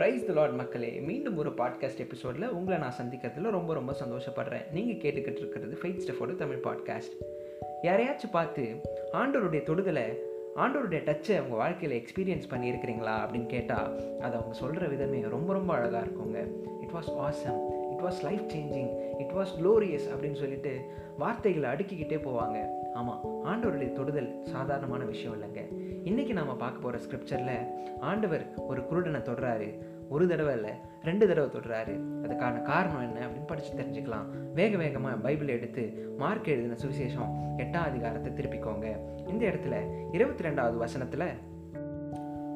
Price த Lord மக்களே மீண்டும் ஒரு பாட்காஸ்ட் எபிசோடில் உங்களை நான் சந்திக்கிறதுல ரொம்ப ரொம்ப சந்தோஷப்படுறேன். நீங்கள் கேட்டுக்கிட்டு இருக்கிறது ஃபைட் ஸ்டெஃபோட தமிழ் பாட்காஸ்ட் யாரையாச்சும் பார்த்து ஆண்டவருடைய தொடுதலை ஆண்டவருடைய டச்சை அவங்க வாழ்க்கையில் எக்ஸ்பீரியன்ஸ் பண்ணியிருக்கிறீங்களா அப்படின்னு கேட்டால் அதை அவங்க சொல்கிற விதமே ரொம்ப ரொம்ப அழகாக இருக்குங்க. It was awesome it was life changing it was glorious அப்படின்னு சொல்லிட்டு வார்த்தைகளை அடுக்கிக்கிட்டே போவாங்க. ஆமாம் ஆண்டவருடைய தொடுதல் சாதாரணமான விஷயம் இல்லைங்க. இன்றைக்கி நாம் பார்க்க போகிற ஸ்கிரிப்சரில் ஆண்டவர் ஒரு குருடனை தொடுறாரு. ஒரு தடவை இல்லை ரெண்டு தடவை தொடுறாரு. அதுக்கான காரணம் என்ன அப்படின்னு படித்து தெரிஞ்சுக்கலாம். வேக வேகமாக பைபிள் எடுத்து மார்க் எழுதின சுவிசேஷம் எட்டாம் அதிகாரத்தை திருப்பிக்கோங்க. இந்த இடத்துல இருபத்தி ரெண்டாவது வசனத்தில்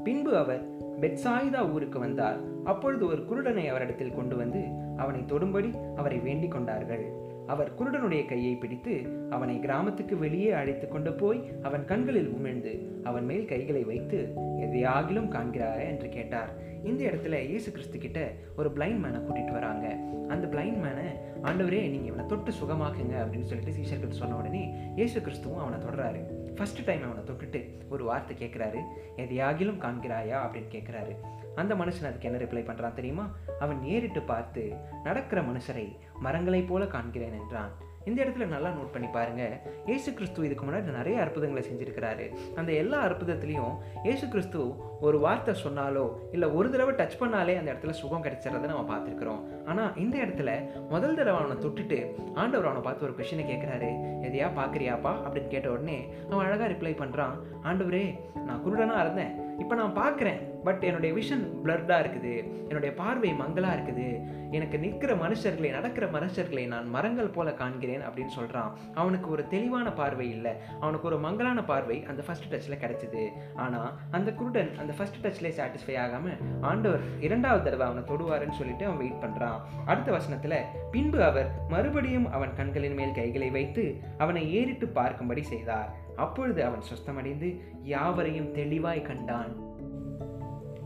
பின்பு அவர் பெட்சாயிதா ஊருக்கு வந்தார். அப்பொழுது ஒரு குருடனை அவரிடத்தில் கொண்டு வந்து அவனை தொடும்படி அவரை வேண்டிக் கொண்டார்கள். அவர் குருடனுடைய கையை பிடித்து அவனை கிராமத்துக்கு வெளியே அழைத்து கொண்டு போய் அவன் கண்களில் உமிழ்ந்து அவன் மேல் கைகளை வைத்து எதையாகிலும் காண்கிறாயா? என்று கேட்டார். இந்த இடத்துல இயேசு கிறிஸ்து கிட்ட ஒரு பிளைண்ட் மேனை கூட்டிட்டு வராங்க. அந்த பிளைண்ட் மேனை ஆண்டவரே நீங்கள் இவனை தொட்டு சுகமாக்குங்க அப்படின்னு சொல்லிட்டு சீஷர்கள் சொன்ன உடனே இயேசு கிறிஸ்துவும் அவனை தொடராரு ஃபர்ஸ்ட் டைம் அவனை தொட்டுட்டு ஒரு வார்த்தை கேட்குறாரு எதையாகிலும் காண்கிறாயா? அப்படின்னு கேட்குறாரு அந்த மனுஷன் அதுக்கு என்ன ரிப்ளை பண்ணுறான் தெரியுமா? அவன் ஏறிட்டு பார்த்து நடக்கிற மனுஷரை மரங்களைப் போல காண்கிறேன் என்றான். இந்த இடத்துல நல்லா நோட் பண்ணி பாருங்க. ஏசு கிறிஸ்து இதுக்கு முன்னாடி நிறைய அற்புதங்களை செஞ்சுருக்கிறாரு. அந்த எல்லா அற்புதத்துலேயும் ஏசு கிறிஸ்து ஒரு வார்த்தை சொன்னாலோ இல்லை ஒரு தடவை டச் பண்ணாலே அந்த இடத்துல சுகம் கிடைச்சிடறதை நம்ம பார்த்துருக்குறோம். ஆனால் இந்த இடத்துல முதல் தடவை அவனை தொட்டுட்டு ஆண்டவர் அவனை பார்த்து ஒரு கொஷினை கேட்குறாரு எதையா பார்க்குறியாப்பா? அப்படின்னு கேட்ட உடனே அவன் அழகாக ரிப்ளை பண்ணுறான் ஆண்டவரே நான் குருடனாக இருந்தேன். இப்போ நான் பார்க்குறேன். பட் என்னுடைய விஷன் பிளர்டாக இருக்குது. என்னுடைய பார்வை மங்கலாக இருக்குது. எனக்கு நிற்கிற மனுஷர்களை நடக்கிற மனுஷர்களை நான் மரங்கள் போல காண்கிறேன் அப்படின்னு சொல்கிறான் அவனுக்கு ஒரு தெளிவான பார்வை இல்லை. அவனுக்கு ஒரு மங்கலான பார்வை அந்த ஃபர்ஸ்ட் டச்சில் கிடச்சிது. ஆனால் அந்த குருடன் அந்த ஃபர்ஸ்ட் டச்லேயே சாட்டிஸ்ஃபை ஆகாமல் ஆண்டவர் இரண்டாவது தடவை அவனை தொடுவாருன்னு சொல்லிட்டு அவன் வெயிட் பண்ணுறான் அடுத்த வசனத்தில் பின்பு அவர் மறுபடியும் அவன் கண்களின் மேல் கைகளை வைத்து அவனை ஏறிட்டு பார்க்கும்படி செய்தார். அப்பொழுது அவன் சுஸ்தமடைந்து யாவரையும் தெளிவாய் கண்டான்.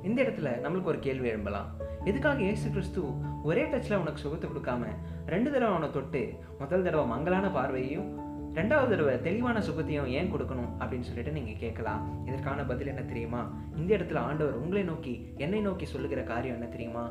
இந்த இடத்துல நம்மளுக்கு ஒரு கேள்வி எழும்பலாம். எதுக்காக இயேசு கிறிஸ்து ஒரே டச்சில் உனக்கு சுகத்தை கொடுக்காம ரெண்டு தடவை அவனை தொட்டு முதல் தடவை மங்கலான பார்வையையும் ரெண்டாவது தடவை தெளிவான சுபத்தியம் ஏன் கொடுக்கணும் அப்படின்னு சொல்லிட்டு நீங்கள் கேட்கலாம். இதற்கான பதில் என்ன தெரியுமா? இந்த இடத்துல ஆண்டவர் உங்களை நோக்கி என்னை நோக்கி சொல்லுகிற காரியம் என்ன தெரியுமா?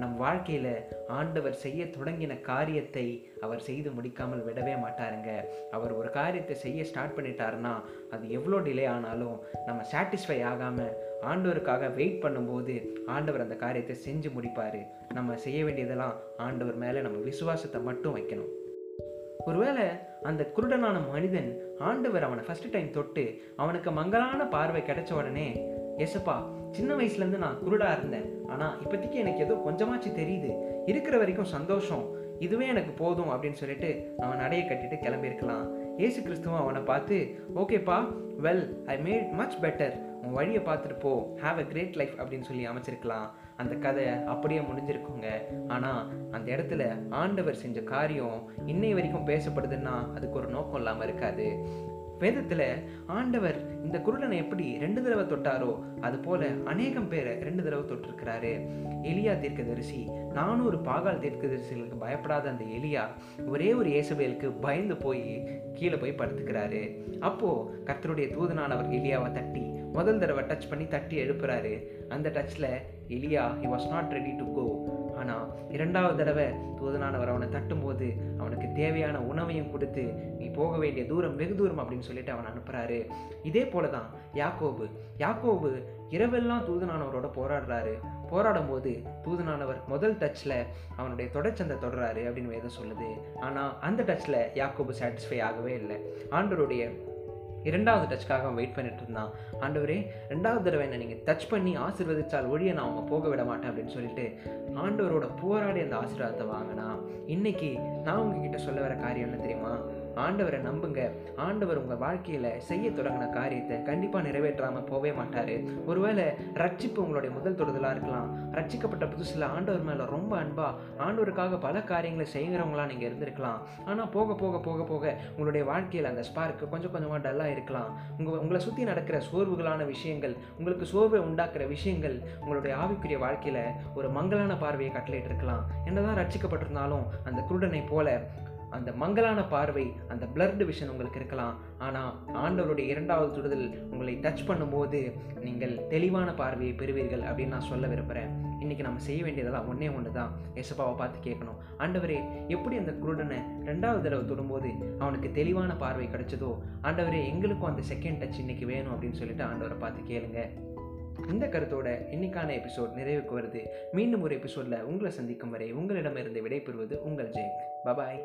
நம் வாழ்க்கையில் ஆண்டவர் செய்ய தொடங்கின காரியத்தை அவர் செய்து முடிக்காமல் விடவே மாட்டாருங்க. அவர் ஒரு காரியத்தை செய்ய ஸ்டார்ட் பண்ணிட்டாருன்னா அது எவ்வளோ டிலே ஆனாலும் நம்ம சாட்டிஸ்ஃபை ஆகாமல் ஆண்டவருக்காக வெயிட் பண்ணும்போது ஆண்டவர் அந்த காரியத்தை செஞ்சு முடிப்பார். நம்ம செய்ய வேண்டியதெல்லாம் ஆண்டவர் மேலே நம்ம விசுவாசத்தை மட்டும் வைக்கணும். ஒருவேளை அந்த குருடனான மனிதன் ஆண்டவர் அவனை ஃபர்ஸ்ட் டைம் தொட்டு அவனுக்கு மங்கலான பார்வை கிடைச்ச உடனே எசப்பா சின்ன வயசுலேருந்து நான் குருடா இருந்தேன். ஆனால் இப்போதைக்கு எனக்கு ஏதோ கொஞ்சமாச்சு தெரியுது. இருக்கிற வரைக்கும் சந்தோஷம். இதுவே எனக்கு போதும் அப்படின்னு சொல்லிட்டு அவன் நடைய கட்டிட்டு கிளம்பியிருக்கலாம். ஏசு கிறிஸ்துவும் அவனை பார்த்து ஓகேப்பா well I made much better உன் வழியை பார்த்துட்டு போ. ஹாவ் அ கிரேட் லைஃப் அப்படின்னு சொல்லி அமைச்சிருக்கலாம். அந்த கதை அப்படியே முடிஞ்சிருக்குங்க. ஆனால் அந்த இடத்துல ஆண்டவர் செஞ்ச காரியம் இன்னை வரைக்கும் பேசப்படுதுன்னா அதுக்கு ஒரு நோக்கம் இல்லாமல் இருக்காது. வேதத்தில் ஆண்டவர் இந்த குருடனை எப்படி ரெண்டு தடவை தொட்டாரோ அது போல அநேகம் பேரை ரெண்டு தடவை தொட்டிருக்கிறாரு. எலியா தீர்க்கதரிசி நானூறு பாகால் தீர்க்கதரிசிகளுக்கு பயப்படாத அந்த எலியா ஒரே ஒரு இயேசுவேலுக்கு பயந்து போய் கீழே போய் படுத்துக்கிறாரு. அப்போ கர்த்தருடைய தூதனானவர் எலியாவை தட்டி முதல் தடவை டச் பண்ணி தட்டி எழுப்புறாரு. அந்த டச்சில் Elijah he was not ready to go ஆனால் இரண்டாவது தடவை தூதனானவர் அவனை தட்டும்போது அவனுக்கு தேவையான உணவையும் கொடுத்து நீ போக வேண்டிய தூரம் வெகு தூரம் அப்படின்னு சொல்லிட்டு அவன் அனுப்புகிறாரு இதே போல தான் யாக்கோபு. யாக்கோபு இரவெல்லாம் தூதனானவரோட போராடுறாரு. போராடும் போது தூதனானவர் முதல் டச்சில் அவனுடைய தொடச்சந்தை தொடர்றாரு அப்படின்னு வேதம் சொல்லுது. ஆனால் அந்த டச்சில் யாக்கோபு சாட்டிஸ்ஃபை ஆகவே இல்லை. ஆண்டவருடைய இரண்டாவது டச்சுக்காக அவன் வெயிட் பண்ணிட்டு இருந்தான். ஆண்டவரே ரெண்டாவது தடவை என்ன நீங்கள் டச் பண்ணி ஆசிர்வதிச்சால் ஒழிய நான் அவங்க போக விட மாட்டேன் அப்படின்னு சொல்லிட்டு ஆண்டவரோட போராடி அந்த ஆசீர்வாதத்தை வாங்கினா இன்னைக்கு நான் உங்ககிட்ட சொல்ல வர காரியம் என்ன தெரியுமா? ஆண்டவரை நம்புங்க. ஆண்டவர் உங்கள் வாழ்க்கையில் செய்ய தொடங்கின காரியத்தை கண்டிப்பாக நிறைவேற்றாமல் போவே மாட்டார். ஒருவேளை ரட்சிப்பு உங்களுடைய முதல் தொடுதலாக இருக்கலாம். ரட்சிக்கப்பட்ட புதுசில் ஆண்டவர் மேலே ரொம்ப அன்பாக ஆண்டவருக்காக பல காரியங்களை செய்கிறவங்களா நீங்கள் இருந்திருக்கலாம். ஆனால் போக போக போக போக உங்களுடைய வாழ்க்கையில் அந்த ஸ்பார்க்கு கொஞ்சம் கொஞ்சமாக டல்லாக இருக்கலாம். உங்கள் உங்களை சுற்றி நடக்கிற சோர்வுகளான விஷயங்கள் உங்களுக்கு சோர்வை உண்டாக்குற விஷயங்கள் உங்களுடைய ஆவிக்குரிய வாழ்க்கையில் ஒரு மங்களான பார்வையை கட்டளையிட்டு இருக்கலாம் என்னதான் ரட்சிக்கப்பட்டிருந்தாலும் அந்த குருடனை போல அந்த மங்கலான பார்வை அந்த பிளர்டு விஷன் உங்களுக்கு இருக்கலாம். ஆனால் ஆண்டவருடைய இரண்டாவது சுடுதல் உங்களை டச் பண்ணும்போது நீங்கள் தெளிவான பார்வையை பெறுவீர்கள் அப்படின்னு நான் சொல்ல விரும்புகிறேன் இன்றைக்கி நம்ம செய்ய வேண்டியதெல்லாம் ஒன்றே ஒன்று தான் எசப்பாவை பார்த்து கேட்கணும். ஆண்டவரே எப்படி அந்த குருடனை ரெண்டாவது தடவை தொடும்போது அவனுக்கு தெளிவான பார்வை கிடைச்சதோ ஆண்டவரே எங்களுக்கும் அந்த செகண்ட் டச் இன்றைக்கி வேணும் அப்படின்னு சொல்லிட்டு ஆண்டவரை பார்த்து கேளுங்க. இந்த கருத்தோட இன்னைக்கான எபிசோட் நிறைவுக்கு வருது. மீண்டும் ஒரு எபிசோடில் உங்களை சந்திக்கும் வரை உங்களிடமிருந்து விடைபெறுவது உங்கள் ஜெய். பபாய்